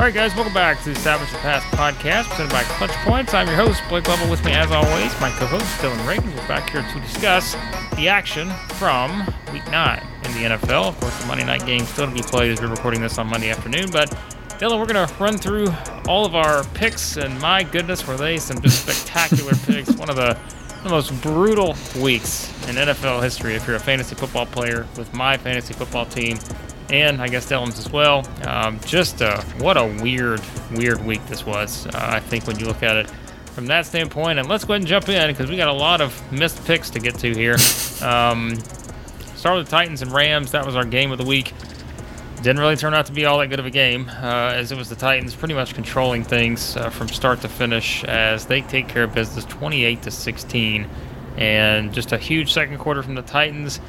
All right, guys, welcome back to the Establish the Pass podcast presented by Clutch Points. I'm your host, Blake Lovell. With me, as always, my co-host Dillon Reagan. We're back here to discuss the action from Week Nine in the NFL. Of course, the Monday night game still to be played as we're recording this on Monday afternoon. But Dillon, we're going to run through all of our picks, and my goodness, were they some just spectacular picks? One of the the most brutal weeks in NFL history if you're a fantasy football player with my fantasy football team and I guess Dillon's as well. Um, just uh, what a weird, weird week this was. Uh, I think when you look at it from that standpoint, and let's go ahead and jump in because we got a lot of missed picks to get to here. Um, start with the Titans and Rams. That was our game of the week. Didn't really turn out to be all that good of a game, uh, as it was the Titans pretty much controlling things uh, from start to finish as they take care of business, 28 to 16, and just a huge second quarter from the Titans.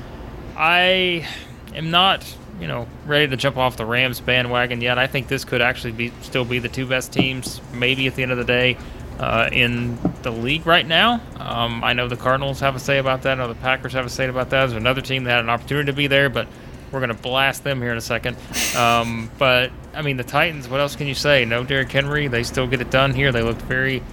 I am not you know, ready to jump off the Rams bandwagon yet. I think this could actually be still be the two best teams, maybe at the end of the day, uh, in the league right now. Um, I know the Cardinals have a say about that. I know the Packers have a say about that. There's another team that had an opportunity to be there, but we're going to blast them here in a second. Um, but I mean, the Titans. What else can you say? No Derrick Henry. They still get it done here. They looked very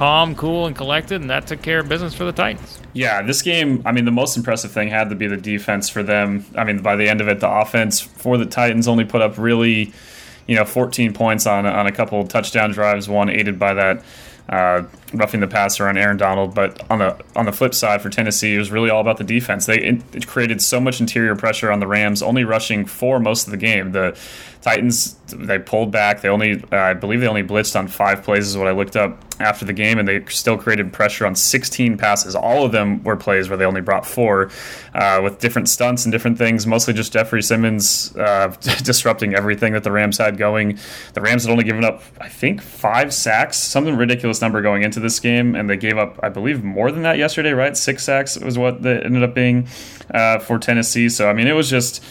calm, cool, and collected, and that took care of business for the Titans. Yeah, this game, I mean, the most impressive thing had to be the defense for them. I mean, by the end of it, the offense for the Titans only put up really, you know, 14 points on, on a couple touchdown drives, one aided by that uh, roughing the passer on Aaron Donald. But on the on the flip side for Tennessee, it was really all about the defense. They it, created so much interior pressure on the Rams, only rushing for most of the game. The Titans they pulled back. They only uh, I believe they only blitzed on five plays is what I looked up after the game, and they still created pressure on 16 passes. All of them were plays where they only brought four, uh, with different stunts and different things. Mostly just Jeffrey Simmons uh, disrupting everything that the Rams had going. The Rams had only given up I think five sacks, something ridiculous number going into this game, and they gave up I believe more than that yesterday. Right, six sacks was what they ended up being uh, for Tennessee. So I mean, it was just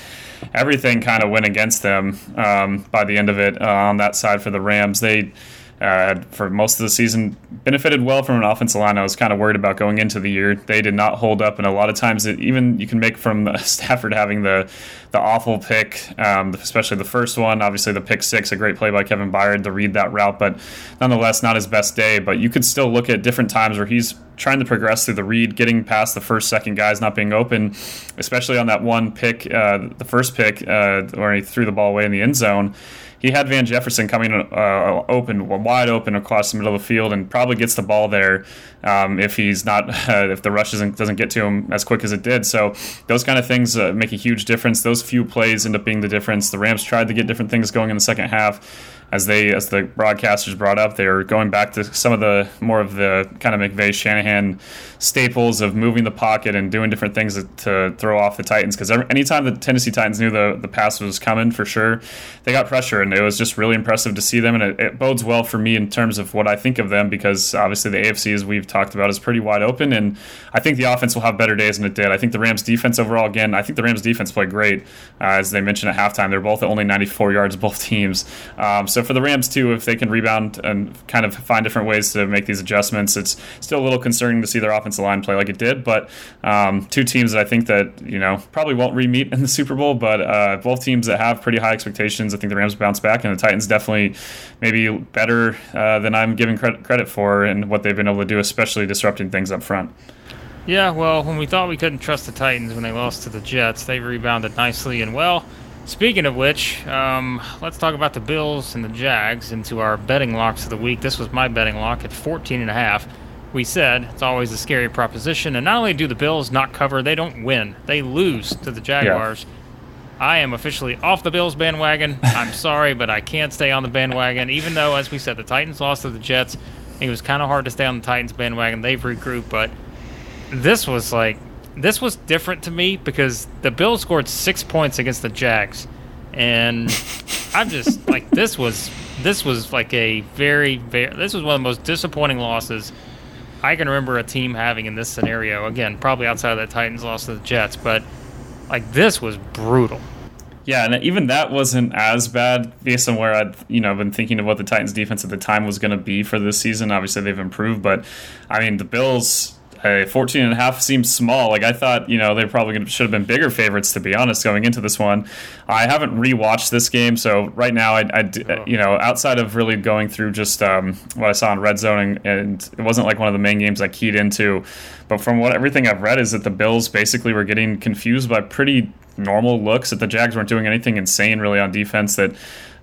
everything kind of went against them um, by the end of it uh, on that side for the Rams. They uh, for most of the season benefited well from an offensive line. I was kind of worried about going into the year. They did not hold up, and a lot of times, it, even you can make from Stafford having the the awful pick, um, especially the first one. Obviously, the pick six, a great play by Kevin Byard to read that route, but nonetheless, not his best day. But you could still look at different times where he's trying to progress through the read, getting past the first, second guys not being open, especially on that one pick, uh, the first pick uh, where he threw the ball away in the end zone he had Van Jefferson coming uh, open, wide open across the middle of the field, and probably gets the ball there um, if he's not uh, if the rush doesn't doesn't get to him as quick as it did. So those kind of things uh, make a huge difference. Those few plays end up being the difference. The Rams tried to get different things going in the second half as they as the broadcasters brought up, they were going back to some of the more of the kind of McVay Shanahan staples of moving the pocket and doing different things to, to throw off the Titans. Because anytime the Tennessee Titans knew the the pass was coming for sure, they got pressure, and it was just really impressive to see them. And it, it bodes well for me in terms of what I think of them because obviously the AFC, as we've talked about, is pretty wide open, and I think the offense will have better days than it did. I think the Rams defense overall, again, I think the Rams defense played great, uh, as they mentioned at halftime. They're both at only 94 yards, both teams. Um, so for the Rams too, if they can rebound and kind of find different ways to make these adjustments, it's still a little concerning to see their offensive line play like it did. But um, two teams that I think that you know probably won't re-meet in the Super Bowl, but uh, both teams that have pretty high expectations. I think the Rams bounce back, and the Titans definitely maybe better uh, than I'm giving credit credit for, and what they've been able to do, especially disrupting things up front. Yeah, well, when we thought we couldn't trust the Titans when they lost to the Jets, they rebounded nicely and well. Speaking of which, um, let's talk about the Bills and the Jags into our betting locks of the week. This was my betting lock at 14 and a half. We said it's always a scary proposition, and not only do the Bills not cover, they don't win. They lose to the Jaguars. Yeah. I am officially off the Bills bandwagon. I'm sorry, but I can't stay on the bandwagon, even though, as we said, the Titans lost to the Jets. It was kind of hard to stay on the Titans bandwagon. They've regrouped, but this was like this was different to me because the Bills scored six points against the Jags, and I'm just like this was this was like a very very this was one of the most disappointing losses I can remember a team having in this scenario. Again, probably outside of that Titans loss to the Jets, but like this was brutal. Yeah, and even that wasn't as bad based on where I'd you know been thinking of what the Titans defense at the time was going to be for this season. Obviously, they've improved, but I mean the Bills. Uh, 14 and a half seems small. Like I thought, you know, they probably should have been bigger favorites to be honest going into this one. I haven't rewatched this game, so right now, I, I oh. you know, outside of really going through just um, what I saw in red zoning, and it wasn't like one of the main games I keyed into. But from what everything I've read is that the Bills basically were getting confused by pretty normal looks. That the Jags weren't doing anything insane really on defense. That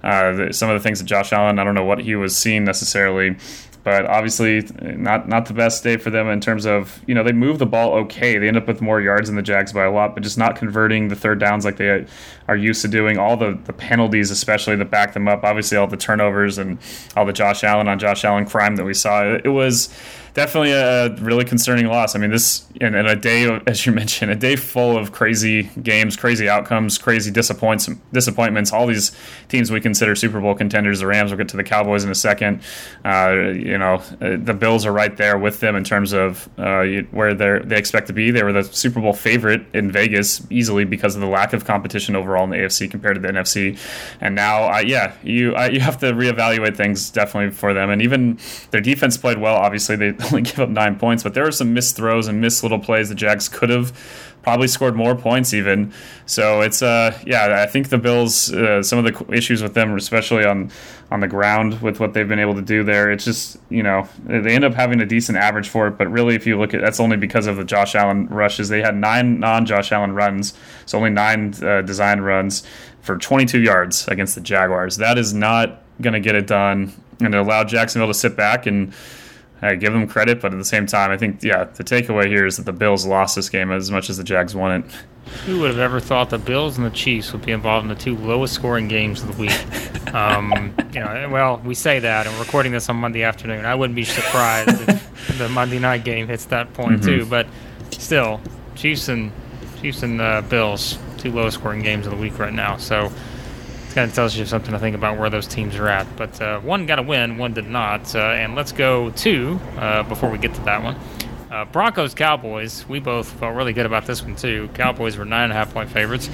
uh, some of the things that Josh Allen, I don't know what he was seeing necessarily, but obviously not not the best day for them in terms of you know they move the ball okay. They end up with more yards than the Jags by a lot, but just not converting the third downs like they are used to doing. All the the penalties, especially that back them up. Obviously, all the turnovers and all the Josh Allen on Josh Allen crime that we saw. It, it was definitely a really concerning loss. I mean, this in, in, a day, as you mentioned, a day full of crazy games, crazy outcomes, crazy disappoints, disappointments. All these teams we consider Super Bowl contenders. The Rams We'll get to the Cowboys in a second. Uh, you know, uh, the Bills are right there with them in terms of uh, where they they expect to be. They were the Super Bowl favorite in Vegas easily because of the lack of competition overall in the AFC compared to the NFC. And now, uh, yeah, you you have to reevaluate things definitely for them. And even their defense played well. Obviously, they only give up nine points, but there were some missed throws and missed little plays the Jags could have probably scored more points even. So it's uh yeah, I think the Bills uh, some of the issues with them, especially on on the ground with what they've been able to do there. It's just you know they end up having a decent average for it, but really if you look at that's only because of the Josh Allen rushes. They had nine non Josh Allen runs, so only nine uh, design runs for 22 yards against the Jaguars. That is not going to get it done, and it allowed Jacksonville to sit back and I give them credit, but at the same time, I think yeah, the takeaway here is that the Bills lost this game as much as the Jags won it. Who would have ever thought the Bills and the Chiefs would be involved in the two lowest scoring games of the week? um, you know, well, we say that, and we're recording this on Monday afternoon. I wouldn't be surprised if the Monday night game hits that point mm-hmm. too. But still, Chiefs and Chiefs and uh, Bills, two lowest scoring games of the week right now. So kind of tells you something to think about where those teams are at. But uh, one got a win, one did not. Uh, and let's go to, uh, before we get to that one, uh, Broncos Cowboys. We both felt really good about this one, too. Cowboys were 9.5 point favorites.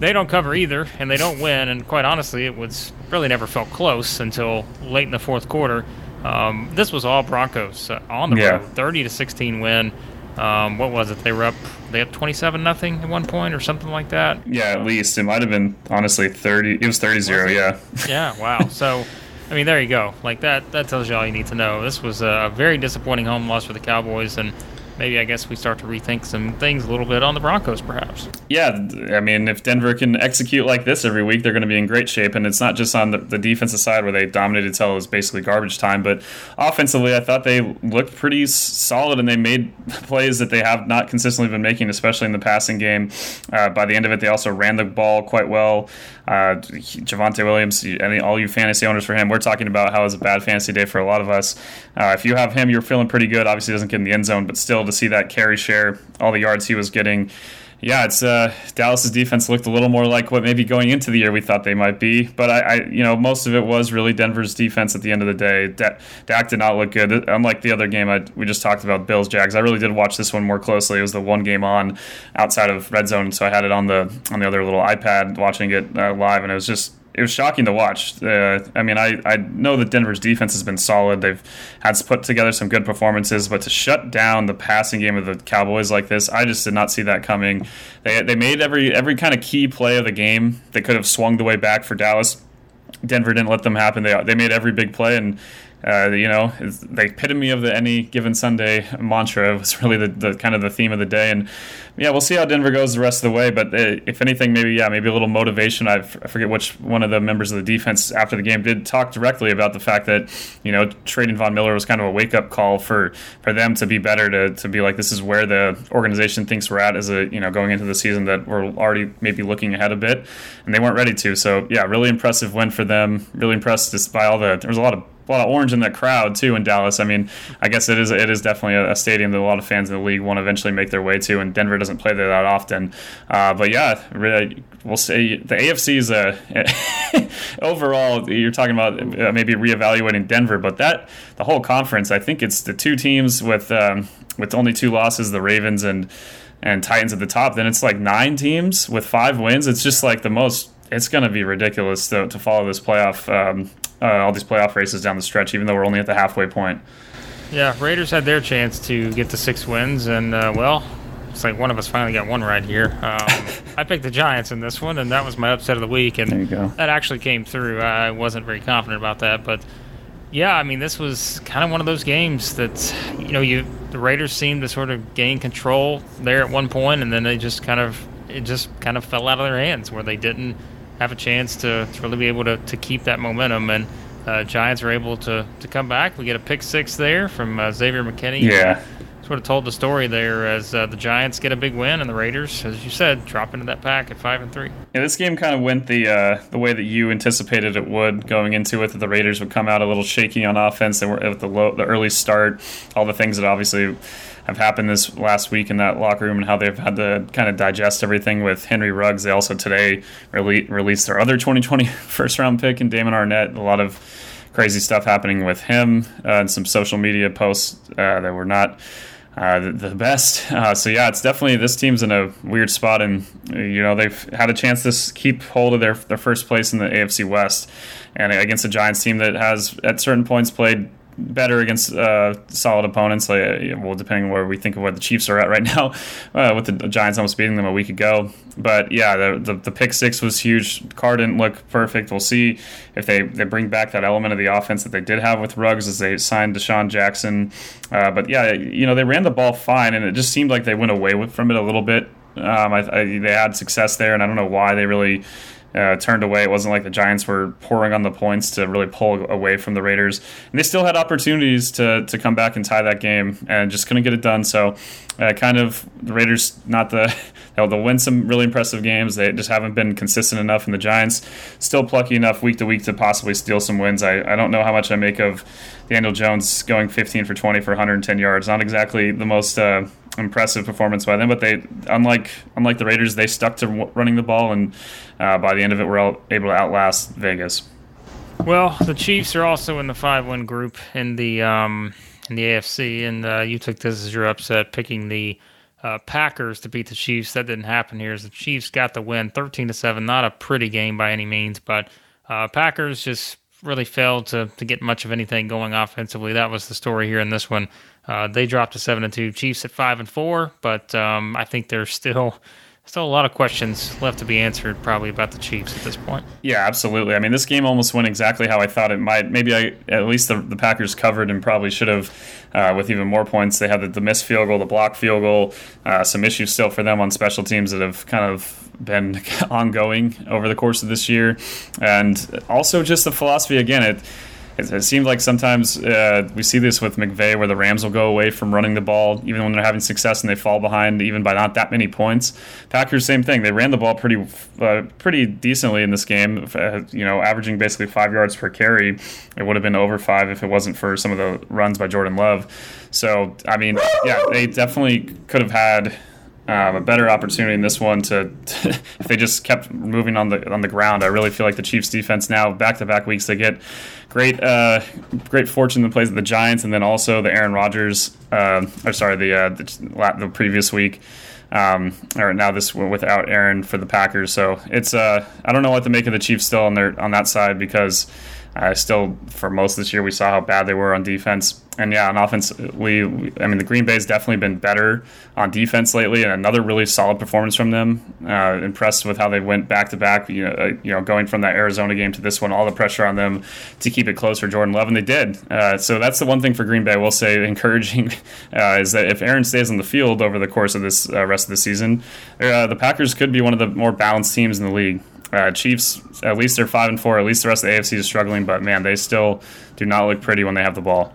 They don't cover either, and they don't win. And quite honestly, it was really never felt close until late in the fourth quarter. Um, this was all Broncos uh, on the yeah. road, 30 to 16 win. Um, what was it? They were up. They had twenty-seven nothing at one point, or something like that. Yeah, at least it might have been honestly thirty. It was 30-0, Yeah. Yeah. Wow. So, I mean, there you go. Like that. That tells you all you need to know. This was a very disappointing home loss for the Cowboys, and maybe I guess we start to rethink some things a little bit on the Broncos, perhaps. Yeah, I mean, if Denver can execute like this every week, they're going to be in great shape. And it's not just on the, the defensive side where they dominated till it was basically garbage time, but offensively, I thought they looked pretty solid and they made plays that they have not consistently been making, especially in the passing game. Uh, by the end of it, they also ran the ball quite well. Uh, Javonte Williams, any, all you fantasy owners for him, we're talking about how it was a bad fantasy day for a lot of us. Uh, if you have him, you're feeling pretty good. Obviously, doesn't get in the end zone, but still to see that carry share, all the yards he was getting. Yeah, it's uh, Dallas's defense looked a little more like what maybe going into the year we thought they might be, but I, I you know, most of it was really Denver's defense at the end of the day. Dak did not look good, unlike the other game I, we just talked about, Bills Jags. I really did watch this one more closely. It was the one game on outside of red zone, so I had it on the on the other little iPad watching it uh, live, and it was just it was shocking to watch. Uh, I mean, I, I know that Denver's defense has been solid. They've had put together some good performances, but to shut down the passing game of the Cowboys like this, I just did not see that coming. They, they made every every kind of key play of the game that could have swung the way back for Dallas. Denver didn't let them happen. They they made every big play and uh, you know, the epitome of the any given Sunday mantra was really the, the kind of the theme of the day. And yeah, we'll see how Denver goes the rest of the way. But uh, if anything, maybe yeah, maybe a little motivation. I forget which one of the members of the defense after the game did talk directly about the fact that you know trading Von Miller was kind of a wake up call for for them to be better to to be like this is where the organization thinks we're at as a you know going into the season that we're already maybe looking ahead a bit, and they weren't ready to. So yeah, really impressive win for them. Really impressed by all the there was a lot of a lot of orange in that crowd too in Dallas. I mean, I guess it is it is definitely a, stadium that a lot of fans in the league want to eventually make their way to, and Denver doesn't play there that often. Uh, but yeah, really, we'll say the AFC is a overall. You're talking about uh, maybe reevaluating Denver, but that the whole conference, I think it's the two teams with um, with only two losses, the Ravens and and Titans at the top. Then it's like nine teams with five wins. It's just like the most. It's going to be ridiculous to, to follow this playoff, um, uh, all these playoff races down the stretch, even though we're only at the halfway point. Yeah, Raiders had their chance to get to six wins, and uh, well, it's like one of us finally got one right here. Um, I picked the Giants in this one, and that was my upset of the week, and There you go. that actually came through. I wasn't very confident about that, but yeah, I mean, this was kind of one of those games that you know, you the Raiders seemed to sort of gain control there at one point, and then they just kind of it just kind of fell out of their hands where they didn't have a chance to, to really be able to, to keep that momentum and. Uh, Giants are able to, to come back. We get a pick six there from uh, Xavier McKinney. Yeah. Sort of told the story there as uh, the Giants get a big win and the Raiders, as you said, drop into that pack at five and three. Yeah, this game kind of went the uh, the way that you anticipated it would going into it. That the Raiders would come out a little shaky on offense. They were at the low, the early start, all the things that obviously have happened this last week in that locker room, and how they've had to kind of digest everything with Henry Ruggs. They also today rele- released their other 2020 first round pick in Damon Arnette. A lot of crazy stuff happening with him uh, and some social media posts uh, that were not uh, the, the, best. Uh, so yeah, it's definitely this team's in a weird spot, and you know they've had a chance to keep hold of their their first place in the AFC West, and against a Giants team that has at certain points played better against uh, solid opponents. Like, well, depending on where we think of where the Chiefs are at right now, uh, with the Giants almost beating them a week ago. But yeah, the, the, the pick six was huge. Carr didn't look perfect. We'll see if they, they bring back that element of the offense that they did have with Ruggs as they signed DeSean Jackson. Uh, but yeah, you know they ran the ball fine, and it just seemed like they went away with, from it a little bit. Um, I, I, they had success there, and I don't know why they really uh, turned away. It wasn't like the Giants were pouring on the points to really pull away from the Raiders. And they still had opportunities to, to come back and tie that game and just couldn't get it done. So, uh, kind of, the Raiders, not the, they'll, they'll win some really impressive games. They just haven't been consistent enough. And the Giants, still plucky enough week to week to possibly steal some wins. I, I don't know how much I make of Daniel Jones going 15 for 20 for 110 yards. Not exactly the most. Uh, impressive performance by them. But they, unlike unlike the Raiders, they stuck to running the ball, and uh, by the end of it, were able to outlast Vegas. Well, the Chiefs are also in the five-win group in the um, in the AFC, and uh, you took this as your upset, picking the uh, Packers to beat the Chiefs. That didn't happen here. As the Chiefs got the win, thirteen to seven. Not a pretty game by any means, but uh, Packers just really failed to to get much of anything going offensively. That was the story here in this one. Uh, they dropped to seven and two. Chiefs at five and four, but um, I think they're still still a lot of questions left to be answered probably about the Chiefs at this point. Yeah, absolutely. I mean, this game almost went exactly how I thought it might. Maybe I at least the, the Packers covered and probably should have uh, with even more points. They had the, the missed field goal, the block field goal, uh, some issues still for them on special teams that have kind of been ongoing over the course of this year, and also just the philosophy again. It it, it seems like sometimes uh, we see this with McVay where the Rams will go away from running the ball even when they're having success and they fall behind even by not that many points. Packers same thing. They ran the ball pretty uh, pretty decently in this game. Uh, you know, averaging basically five yards per carry. It would have been over five if it wasn't for some of the runs by Jordan Love. So I mean, yeah, they definitely could have had um, a better opportunity in this one to, to, if they just kept moving on the on the ground. I really feel like the Chiefs defense now back to back weeks they get great uh, great fortune that plays of the Giants and then also the Aaron Rodgers uh, or sorry the, uh, the, the previous week. Um, or now this without Aaron for the Packers, so it's uh, I don't know what to make of the Chiefs still on their on that side because uh, still, for most of this year, we saw how bad they were on defense. And yeah, on offense, we, we I mean, the Green Bay's definitely been better on defense lately, and another really solid performance from them. Uh, impressed with how they went back to back. You know, uh, you know, going from that Arizona game to this one, all the pressure on them to keep it close for Jordan Love, and they did. Uh, so that's the one thing for Green Bay. We'll say encouraging uh, is that if Aaron stays on the field over the course of this uh, rest of the season, the Packers could be one of the more balanced teams in the league. Uh, Chiefs, at least they're five and four. At least the rest of the AFC is struggling, but man, they still do not look pretty when they have the ball.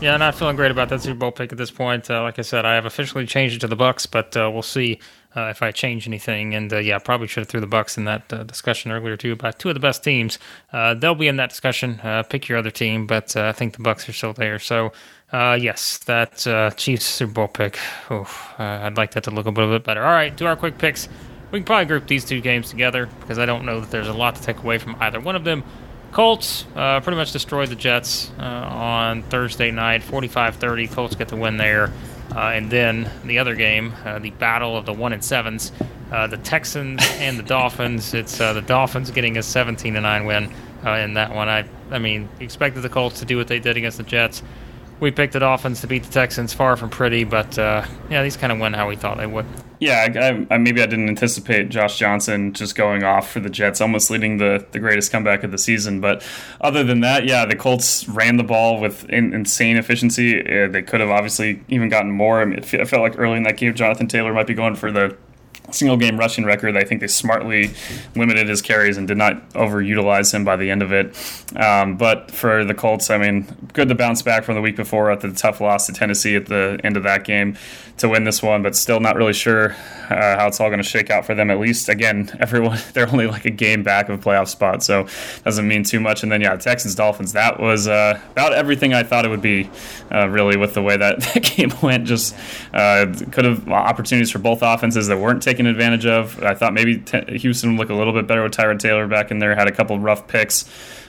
Yeah, not feeling great about that Super Bowl pick at this point. Uh, like I said, I have officially changed it to the Bucs, but uh, we'll see uh, if I change anything. And uh, yeah, probably should have threw the Bucs in that uh, discussion earlier too about two of the best teams. Uh, they'll be in that discussion. Pick your other team, but I think the Bucs are still there. So yes, that Chiefs Super Bowl pick. Oof, I'd like that to look a little bit better. All right, do our quick picks. We can probably group these two games together because I don't know that there's a lot to take away from either one of them. Colts uh, pretty much destroyed the Jets uh, on Thursday night, 45 30. Colts get the win there. Uh, and then the other game, uh, the battle of the one and sevens, uh, the Texans and the Dolphins. It's uh, the Dolphins getting a 17 9 win in that one. I, I mean, expected the Colts to do what they did against the Jets. We picked the Dolphins to beat the Texans. Far from pretty, but yeah, these kind of went how we thought they would. Yeah, I, I, maybe I didn't anticipate Josh Johnson just going off for the Jets, almost leading the, the greatest comeback of the season. But other than that, yeah, the Colts ran the ball with in, insane efficiency. Uh, they could have obviously even gotten more. I, mean, it felt like early in that game, Jonathan Taylor might be going for the single game rushing record. I think they smartly limited his carries and did not overutilize him by the end of it. Um, but for the Colts, I mean, good to bounce back from the week before at the tough loss to Tennessee at the end of that game to win this one, but still not really sure uh, how it's all going to shake out for them. At least, again, everyone they're only like a game back of a playoff spot, so doesn't mean too much. And then yeah, Texans Dolphins. That was uh, about everything I thought it would be, uh, really, with the way that, that game went. Just uh, could have opportunities for both offenses that weren't taken advantage of. I thought maybe t- Houston would look a little bit better with Tyrod Taylor back in there. Had a couple rough picks.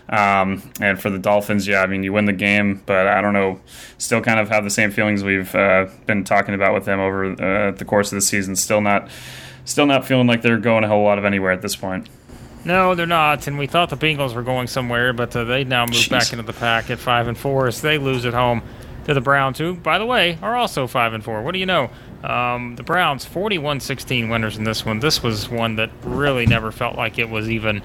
Um, and for the Dolphins, yeah, I mean, you win the game, but I don't know, still kind of have the same feelings we've uh, been talking about with them over uh, the course of the season. Still not, still not feeling like they're going a whole lot of anywhere at this point. No, they're not. And we thought the Bengals were going somewhere, but uh, they now move back into the pack at five and four as they lose at home to the Browns, who, by the way, are also five and four. What do you know? Um, the Browns 41-16 winners in this one. This was one that really never felt like it was even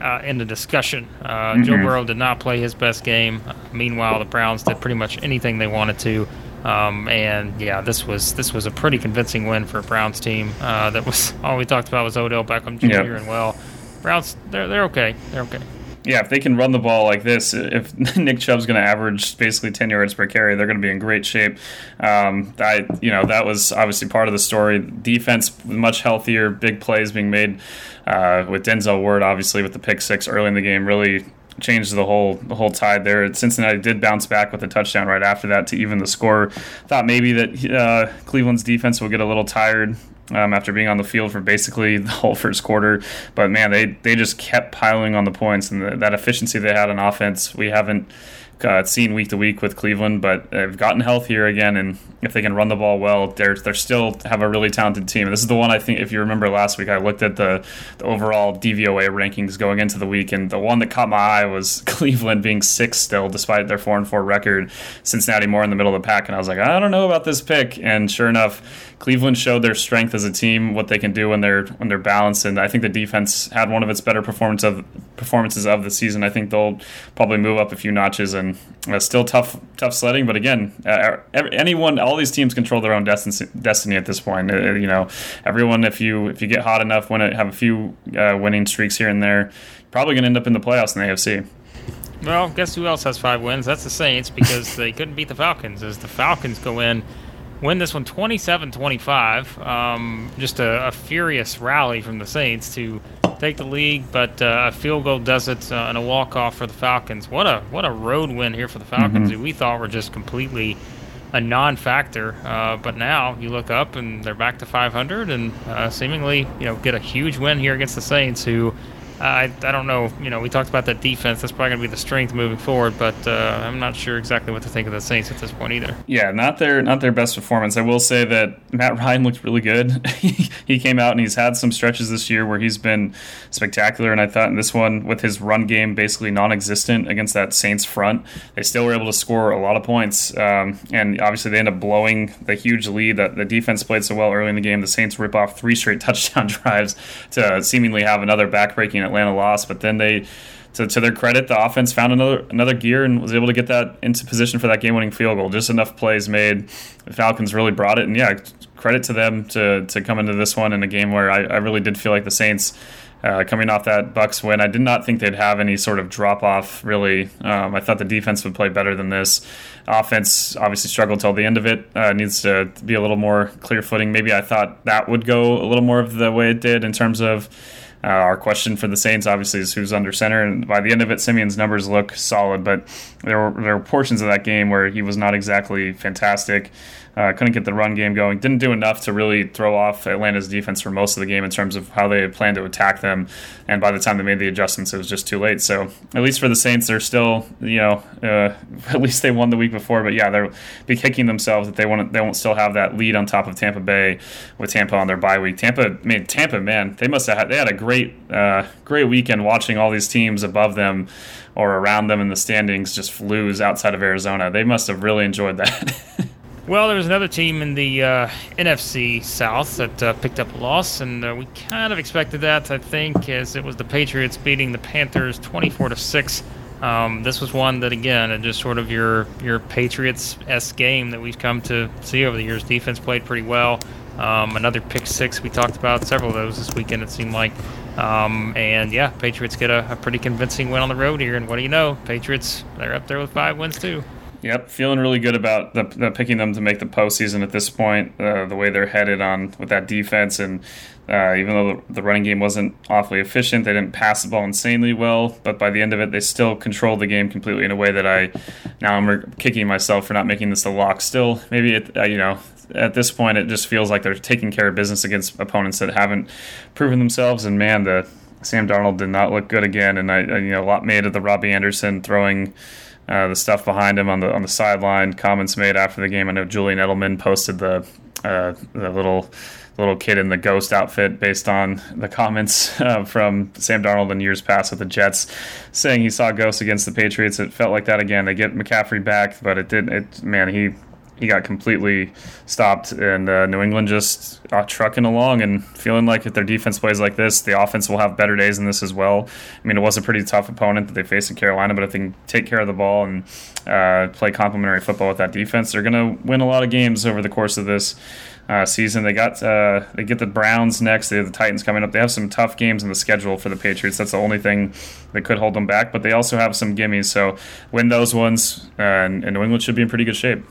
uh, in the discussion. Uh, mm-hmm. Joe Burrow did not play his best game. Meanwhile, the Browns did pretty much anything they wanted to. Um, and yeah, this was this was a pretty convincing win for a Browns team. Uh, that was all we talked about was Odell Beckham Jr. Yep. and well, Browns they're they're okay. They're okay yeah, if they can run the ball like this, if Nick Chubb's going to average basically ten yards per carry, they're going to be in great shape. Um, I, you know, that was obviously part of the story. Defense much healthier, big plays being made uh, with Denzel Ward, obviously with the pick six early in the game, really changed the whole the whole tide there. Cincinnati did bounce back with a touchdown right after that to even the score. Thought maybe that uh, Cleveland's defense will get a little tired um, after being on the field for basically the whole first quarter. But man, they they just kept piling on the points and the, that efficiency they had on offense. We haven't uh, seen week to week with Cleveland, but they've gotten healthier again, and if they can run the ball well, they're they're still have a really talented team. This is the one I think, if you remember last week, I looked at the, the overall DVOA rankings going into the week, and the one that caught my eye was Cleveland being six still, despite their four and four record. Cincinnati more in the middle of the pack, and I was like, I don't know about this pick, and sure enough Cleveland showed their strength as a team, what they can do when they're when they're balanced, and I think the defense had one of its better performance of performances of the season. I think they'll probably move up a few notches, and uh, still tough tough sledding. But again, uh, anyone, all these teams control their own destiny, destiny at this point. Uh, you know, everyone, if you if you get hot enough, win it, have a few uh, winning streaks here and there, probably going to end up in the playoffs in the AFC. Well, guess who else has five wins? That's the Saints because they couldn't beat the Falcons. As the Falcons go in win this one 27 25. Um, just a, a, furious rally from the Saints to take the league, but uh, a field goal does it uh, and a walk off for the Falcons. What a what a road win here for the Falcons, mm-hmm. who we thought were just completely a non-factor. Uh, but now you look up and they're back to 500 and uh, seemingly you know get a huge win here against the Saints, who I, I don't know. You know, we talked about that defense. That's probably going to be the strength moving forward, but uh, I'm not sure exactly what to think of the Saints at this point either. Yeah, not their not their best performance. I will say that Matt Ryan looked really good. he came out and he's had some stretches this year where he's been spectacular, and I thought in this one with his run game basically non-existent against that Saints front, they still were able to score a lot of points. Um, and obviously they end up blowing the huge lead that the defense played so well early in the game. The Saints rip off three straight touchdown drives to seemingly have another backbreaking Atlanta lost. but then they. To, to their credit, the offense found another another gear and was able to get that into position for that game-winning field goal. Just enough plays made. The Falcons really brought it, and yeah, credit to them to to come into this one in a game where I, I really did feel like the Saints uh, coming off that Bucs win. I did not think they'd have any sort of drop off. Really, um, I thought the defense would play better than this. Offense obviously struggled till the end of it. Uh, needs to be a little more clear footing. Maybe I thought that would go a little more of the way it did in terms of. Uh, our question for the Saints obviously is who's under center, and by the end of it, Siemian's numbers look solid. But there were there were portions of that game where he was not exactly fantastic. Uh, couldn't get the run game going. Didn't do enough to really throw off Atlanta's defense for most of the game in terms of how they planned to attack them. And by the time they made the adjustments, it was just too late. So at least for the Saints, they're still, you know, uh, at least they won the week before. But yeah, they're be kicking themselves that they won't they won't still have that lead on top of Tampa Bay with Tampa on their bye week. Tampa, I mean, Tampa, man, they must have had they had a great uh, great weekend watching all these teams above them or around them in the standings just lose outside of Arizona. They must have really enjoyed that. Well, there was another team in the uh, NFC South that uh, picked up a loss, and uh, we kind of expected that. I think, as it was the Patriots beating the Panthers twenty-four to six. Um, this was one that, again, just sort of your your Patriots s game that we've come to see over the years. Defense played pretty well. Um, another pick six. We talked about several of those this weekend. It seemed like, um, and yeah, Patriots get a, a pretty convincing win on the road here. And what do you know? Patriots they're up there with five wins too. Yep, feeling really good about the, the picking them to make the postseason at this point. Uh, the way they're headed on with that defense, and uh, even though the, running game wasn't awfully efficient, they didn't pass the ball insanely well. But by the end of it, they still controlled the game completely in a way that I now I'm kicking myself for not making this a lock. Still, maybe it, uh, you know at this point it just feels like they're taking care of business against opponents that haven't proven themselves. And man, the Sam Darnold did not look good again, and I, I you know a lot made of the Robbie Anderson throwing uh, the stuff behind him on the on the sideline, comments made after the game. I know Julian Edelman posted the uh, the little little kid in the ghost outfit based on the comments uh, from Sam Darnold in years past with the Jets, saying he saw ghosts against the Patriots. It felt like that again. They get McCaffrey back, but it did. It man, he he got completely stopped, and uh, New England just uh, trucking along and feeling like if their defense plays like this, the offense will have better days in this as well. I mean, it was a pretty tough opponent that they faced in Carolina, but if they can take care of the ball and uh, play complementary football with that defense, they're going to win a lot of games over the course of this. Uh, season. They got uh, they get the Browns next. They have the Titans coming up. They have some tough games in the schedule for the Patriots. That's the only thing that could hold them back. But they also have some gimmies. So win those ones, uh, and, and New England should be in pretty good shape.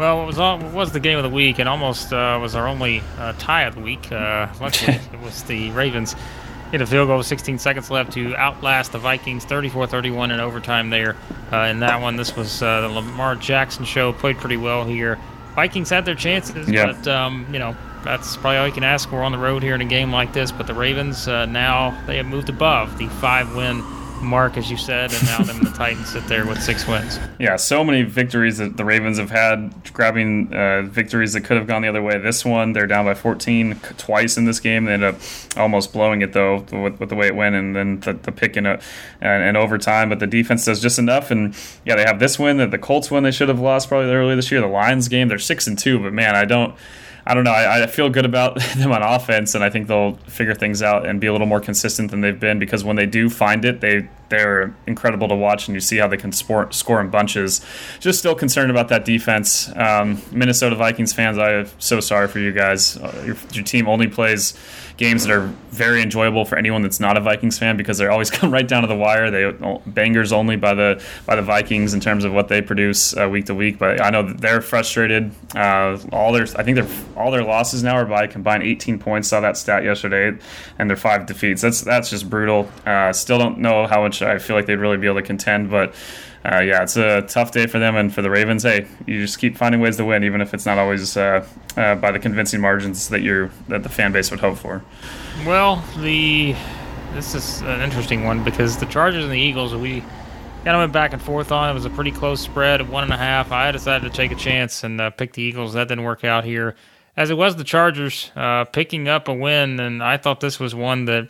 Well, it was all, it was the game of the week, and almost uh, was our only uh, tie of the week. Uh, luckily, it was the Ravens hit a field goal with 16 seconds left to outlast the Vikings 34-31 in overtime there. Uh, in that one, this was uh, the Lamar Jackson show. Played pretty well here. Vikings had their chances, yeah. but um, you know that's probably all you can ask for on the road here in a game like this. But the Ravens uh, now they have moved above the five-win mark, as you said, and now them the Titans sit there with six wins. Yeah, so many victories that the Ravens have had, grabbing uh, victories that could have gone the other way. This one, they're down by 14 twice in this game. They end up almost blowing it though with, with the way it went, and then the, the pick in a, and, and overtime. But the defense does just enough, and yeah, they have this win. That the Colts win they should have lost probably earlier this year. The Lions game, they're six and two, but man, I don't. I don't know. I, I, feel good about them on offense, and I think they'll figure things out and be a little more consistent than they've been. Because when they do find it, they they're incredible to watch, and you see how they can sport, score in bunches. Just still concerned about that defense. Um, Minnesota Vikings fans, I am so sorry for you guys. Uh, your, your team only plays games that are very enjoyable for anyone that's not a Vikings fan because they always come right down to the wire. They bangers only by the by the Vikings in terms of what they produce uh, week to week. But I know they're frustrated. Uh, all their I think all their losses now are by combined 18 points. Saw that stat yesterday, and their five defeats. That's that's just brutal. Uh, still don't know how much I feel like they'd really be able to contend, but uh, yeah, it's a tough day for them and for the Ravens. Hey, you just keep finding ways to win, even if it's not always uh, uh, by the convincing margins that you that the fan base would hope for. Well, the this is an interesting one because the Chargers and the Eagles we kind of went back and forth on. It was a pretty close spread of one and a half. I decided to take a chance and uh, pick the Eagles. That didn't work out here, as it was the Chargers uh, picking up a win, and I thought this was one that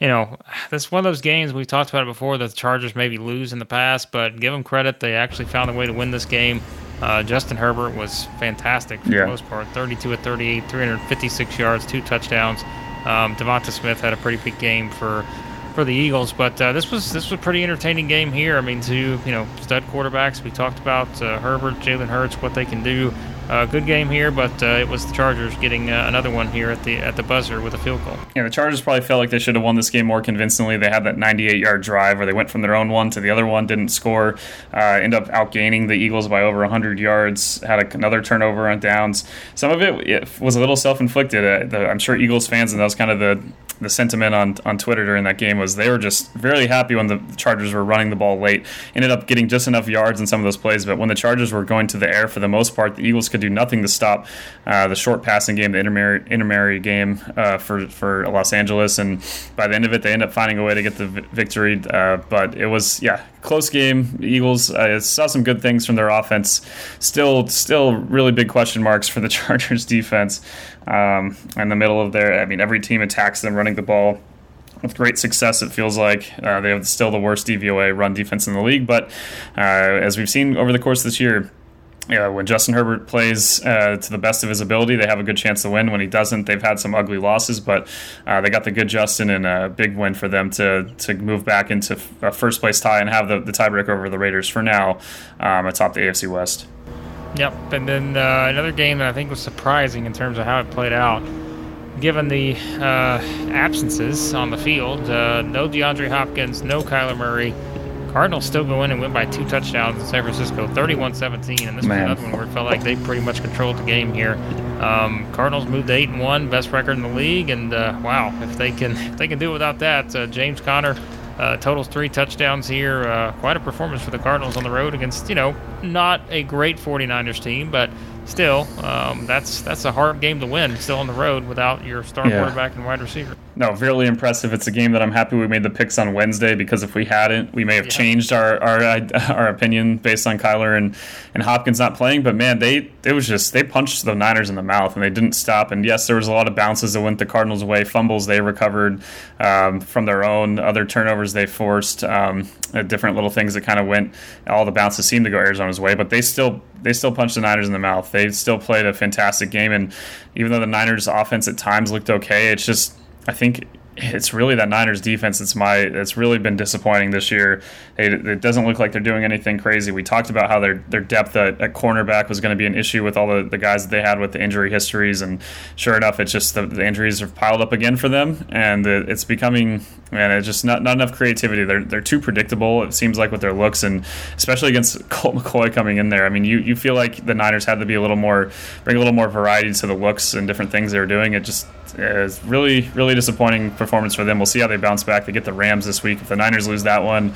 you know, this one of those games we've talked about it before that the Chargers maybe lose in the past, but give them credit, they actually found a way to win this game. Uh, Justin Herbert was fantastic for yeah. the most part 32 at 38, 356 yards, two touchdowns. Um, Devonta Smith had a pretty big game for for the Eagles, but uh, this was this was a pretty entertaining game here. I mean, two you know stud quarterbacks. We talked about uh, Herbert, Jalen Hurts, what they can do. Uh, good game here, but uh, it was the Chargers getting uh, another one here at the at the buzzer with a field goal. Yeah, the Chargers probably felt like they should have won this game more convincingly. They had that 98-yard drive where they went from their own one to the other one, didn't score, uh, end up outgaining the Eagles by over 100 yards, had a, another turnover on downs. Some of it, it was a little self-inflicted. Uh, I'm sure Eagles fans, and that was kind of the the sentiment on, on Twitter during that game was they were just very happy when the Chargers were running the ball late. Ended up getting just enough yards in some of those plays, but when the Chargers were going to the air for the most part, the Eagles could do nothing to stop uh, the short passing game, the intermediary game uh, for for Los Angeles. And by the end of it, they end up finding a way to get the victory. Uh, but it was yeah, close game. Eagles uh, saw some good things from their offense. Still, still really big question marks for the Chargers defense. Um, in the middle of their, I mean, every team attacks them running the ball with great success. It feels like uh, they have still the worst DVOA run defense in the league. But uh, as we've seen over the course of this year, uh, when Justin Herbert plays uh, to the best of his ability, they have a good chance to win. When he doesn't, they've had some ugly losses, but uh, they got the good Justin and a big win for them to to move back into a first place tie and have the, the tiebreaker over the Raiders for now um, atop the AFC West. Yep, and then uh, another game that I think was surprising in terms of how it played out. Given the uh, absences on the field, uh, no DeAndre Hopkins, no Kyler Murray, Cardinals still go in and win by two touchdowns in San Francisco, 31-17, and this Man. was another one where it felt like they pretty much controlled the game here. Um, Cardinals moved eight and one, best record in the league, and uh, wow, if they can if they can do it without that, uh, James Conner uh, totals three touchdowns here. Uh, quite a performance for the Cardinals on the road against you know not a great 49ers team, but still, um, that's that's a hard game to win. Still on the road without your star yeah. quarterback and wide receiver. No, really impressive. It's a game that I'm happy we made the picks on Wednesday because if we hadn't, we may have yeah. changed our, our our opinion based on Kyler and, and Hopkins not playing. But man, they it was just they punched the Niners in the mouth and they didn't stop. And yes, there was a lot of bounces that went the Cardinals' way, fumbles they recovered um, from their own, other turnovers they forced, um, uh, different little things that kind of went. All the bounces seemed to go Arizona's way, but they still they still punched the Niners in the mouth. They still played a fantastic game, and even though the Niners' offense at times looked okay, it's just I think it's really that Niners defense that's my that's really been disappointing this year. It, it, doesn't look like they're doing anything crazy. We talked about how their their depth at, at cornerback was going to be an issue with all the, the guys that they had with the injury histories, and sure enough, it's just the, the injuries have piled up again for them, and it's becoming man, it's just not, not enough creativity. They're they're too predictable. It seems like with their looks, and especially against Colt McCoy coming in there. I mean, you, you feel like the Niners had to be a little more bring a little more variety to the looks and different things they were doing. It just is really really disappointing performance for them. We'll see how they bounce back. They get the Rams this week. If the Niners lose that one,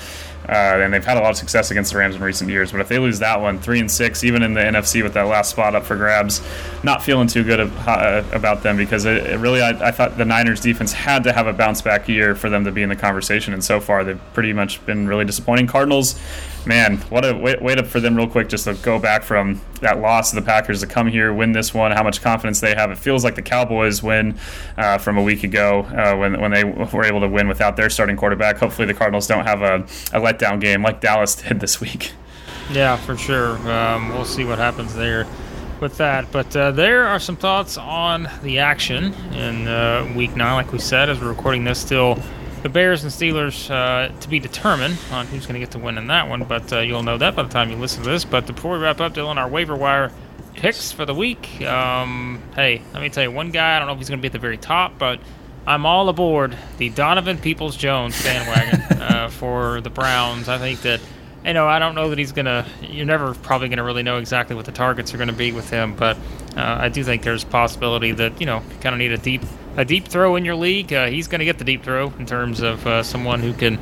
uh, and they've had a lot of success against the Rams in recent years. But if they lose that one, three and six, even in the NFC with that last spot up for grabs, not feeling too good uh, about them because it, it really, I, I, thought the Niners defense had to have a bounce back year for them to be in the conversation, and so far they've pretty much been really disappointing. Cardinals, man, what a wait, wait up for them real quick just to go back from that loss to the Packers to come here, win this one. How much confidence they have? It feels like the Cowboys win uh, from a week ago uh, when when they were able to win without their starting quarterback. Hopefully, the Cardinals don't have a, a letdown game like Dallas did this week. Yeah, for sure. Um, we'll see what happens there with that. But uh, there are some thoughts on the action in uh, week nine. Like we said, as we're recording this, still the Bears and Steelers uh, to be determined on who's going to get the win in that one. But uh, you'll know that by the time you listen to this. But before we wrap up, Dillon, our waiver wire picks for the week. Um, hey, let me tell you, one guy, I don't know if he's going to be at the very top, but I'm all aboard the Donovan Peoples Jones bandwagon uh, for the Browns. I think that, you know, I don't know that he's going to, you're never probably going to really know exactly what the targets are going to be with him, but uh, I do think there's a possibility that, you know, you kind of need a deep a deep throw in your league. Uh, he's going to get the deep throw in terms of uh, someone who can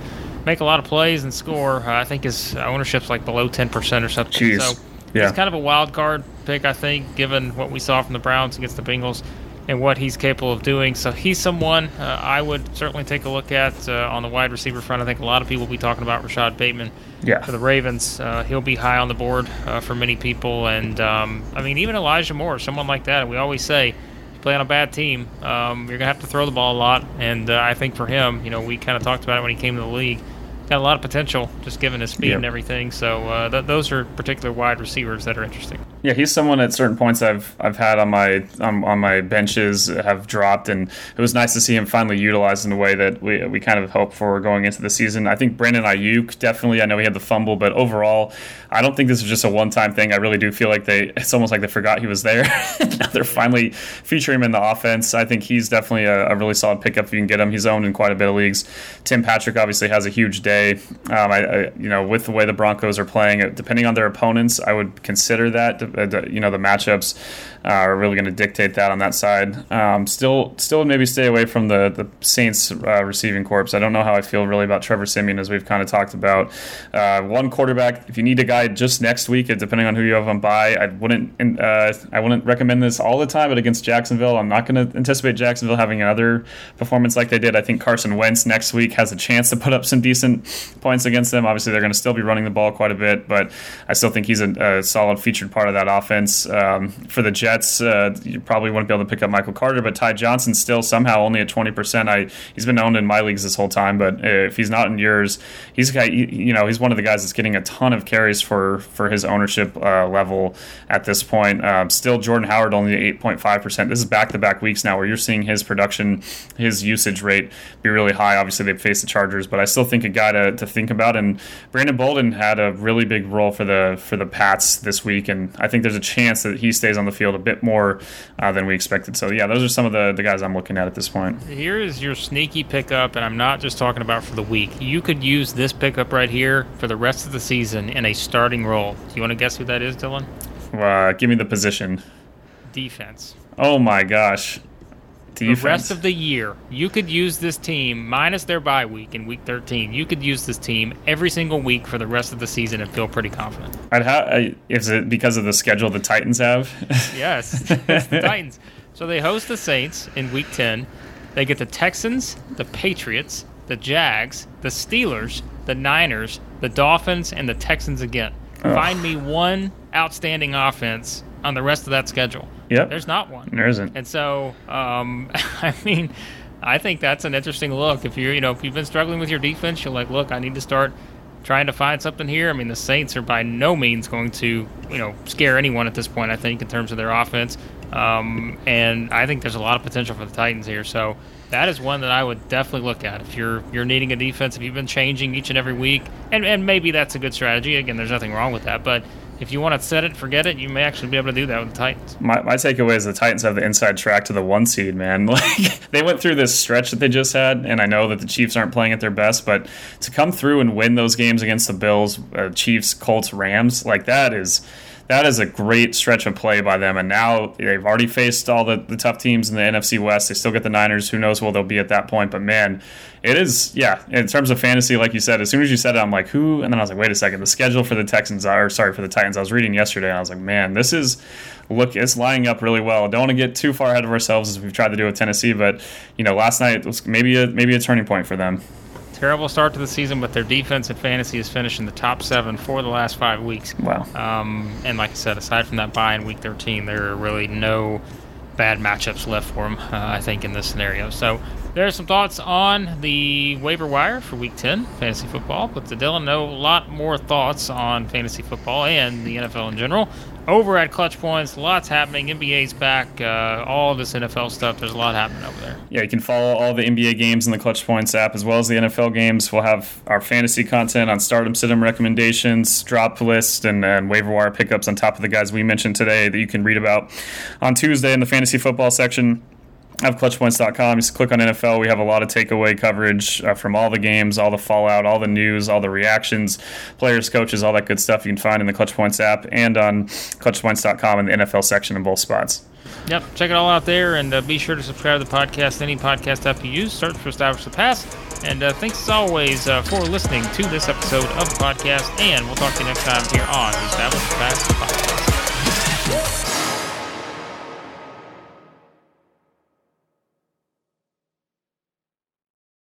make a lot of plays and score. Uh, I think his ownership's like below 10% or something. Jeez. So yeah. he's kind of a wild card pick, I think, given what we saw from the Browns against the Bengals and what he's capable of doing. So he's someone uh, I would certainly take a look at uh, on the wide receiver front. I think a lot of people will be talking about Rashod Bateman yeah. for the Ravens. Uh, he'll be high on the board uh, for many people. And, um, I mean, even Elijah Moore, someone like that. We always say, you play on a bad team, um, you're going to have to throw the ball a lot. And uh, I think for him, you know, we kind of talked about it when he came to the league. Got a lot of potential, just given his speed yep. and everything. So uh, th- those are particular wide receivers that are interesting. Yeah, he's someone at certain points I've I've had on my on, on my benches have dropped, and it was nice to see him finally utilized in a way that we, we kind of hoped for going into the season. I think Brandon Aiyuk definitely. I know he had the fumble, but overall, I don't think this is just a one time thing. I really do feel like they it's almost like they forgot he was there. now they're finally featuring him in the offense. I think he's definitely a, a, really solid pickup if you can get him. He's owned in quite a bit of leagues. Tim Patrick obviously has a huge day. Um, I, I, you know with the way the Broncos are playing, depending on their opponents, I would consider that you know the matchups uh, are really going to dictate that on that side. Um, still, still maybe stay away from the the Saints uh, receiving corps. I don't know how I feel really about Trevor Siemian as we've kind of talked about. Uh, one quarterback. If you need a guy just next week, depending on who you have on bye, I wouldn't uh, I wouldn't recommend this all the time. But against Jacksonville, I'm not going to anticipate Jacksonville having another performance like they did. I think Carson Wentz next week has a chance to put up some decent points against them. Obviously, they're going to still be running the ball quite a bit, but I still think he's a, a solid featured part of that offense. Um, for the Jets, uh, you probably wouldn't be able to pick up Michael Carter, but Ty Johnson still somehow only at 20%. I he's been owned in my leagues this whole time, but if he's not in yours, he's you know he's one of the guys that's getting a ton of carries for for his ownership uh, level at this point. Um, still, Jordan Howard only 8.5%. This is back to back weeks now where you're seeing his production, his usage rate be really high. Obviously, they've faced the Chargers, but I still think a guy to, to think about. And Brandon Bolden had a really big role for the for the Pats this week, and I think there's a chance that he stays on the field a bit more uh, than we expected. So yeah, those are some of the, the guys I'm looking at at this point. Here is your sneaky pickup, and I'm not just talking about for the week. You could use this pickup right here for the rest of the season in a starting role. Do you want to guess who that is, Dillon? Uh, give me the position. Defense. Oh my gosh. Defense. The rest of the year, you could use this team minus their bye week in week 13. You could use this team every single week for the rest of the season and feel pretty confident. I'd ha- uh, is it because of the schedule the Titans have? yes, it's the Titans. So they host the Saints in week 10. They get the Texans, the Patriots, the Jags, the Steelers, the Niners, the Dolphins, and the Texans again. Ugh. Find me one outstanding offense on the rest of that schedule. Yep. There's not one. There isn't. And so, um, I mean, I think that's an interesting look. If you're, you know, if you've been struggling with your defense, you're like, look, I need to start trying to find something here. I mean, the Saints are by no means going to, you know, scare anyone at this point. I think in terms of their offense, um, and I think there's a lot of potential for the Titans here. So that is one that I would definitely look at if you're you're needing a defense. If you've been changing each and every week, and and maybe that's a good strategy. Again, there's nothing wrong with that, but if you want to set it, forget it, you may actually be able to do that with the Titans. My, my takeaway is the Titans have the inside track to the one seed, man. Like they went through this stretch that they just had, and I know that the Chiefs aren't playing at their best, but to come through and win those games against the Bills, uh, Chiefs, Colts, Rams, like that is that is a great stretch of play by them. And now they've already faced all the, the tough teams in the NFC West. They still get the Niners. Who knows where they'll be at that point? But man, it is, yeah, in terms of fantasy, like you said, as soon as you said it, I'm like, who? And then I was like, wait a second. The schedule for the Texans, are sorry, for the Titans, I was reading yesterday and I was like, man, this is, look, it's lining up really well. Don't want to get too far ahead of ourselves as we've tried to do with Tennessee, but, you know, last night was maybe a, maybe a turning point for them terrible start to the season, but their defense and fantasy has finished in the top seven for the last five weeks. Wow. Um, and like I said, aside from that bye in week 13, there are really no bad matchups left for them, uh, I think, in this scenario. So there are some thoughts on the waiver wire for week 10 fantasy football, but the Dillon know a lot more thoughts on fantasy football and the NFL in general over at Clutch Points. Lots happening. NBA's back. Uh, all this NFL stuff. There's a lot happening over there. Yeah, you can follow all the NBA games in the Clutch Points app as well as the NFL games. We'll have our fantasy content on stardom, situm recommendations, drop list, and, and waiver wire pickups on top of the guys we mentioned today that you can read about on Tuesday in the fantasy football section of clutchpoints.com. Just click on NFL. We have a lot of takeaway coverage uh, from all the games, all the fallout, all the news, all the reactions, players, coaches, all that good stuff you can find in the Clutch Points app and on clutchpoints.com in the NFL section in both spots. Yep, check it all out there, and uh, be sure to subscribe to the podcast. Any podcast app you use, search for Establish the Pass. And uh, thanks as always uh, for listening to this episode of the podcast, and we'll talk to you next time here on the Establish the Pass podcast.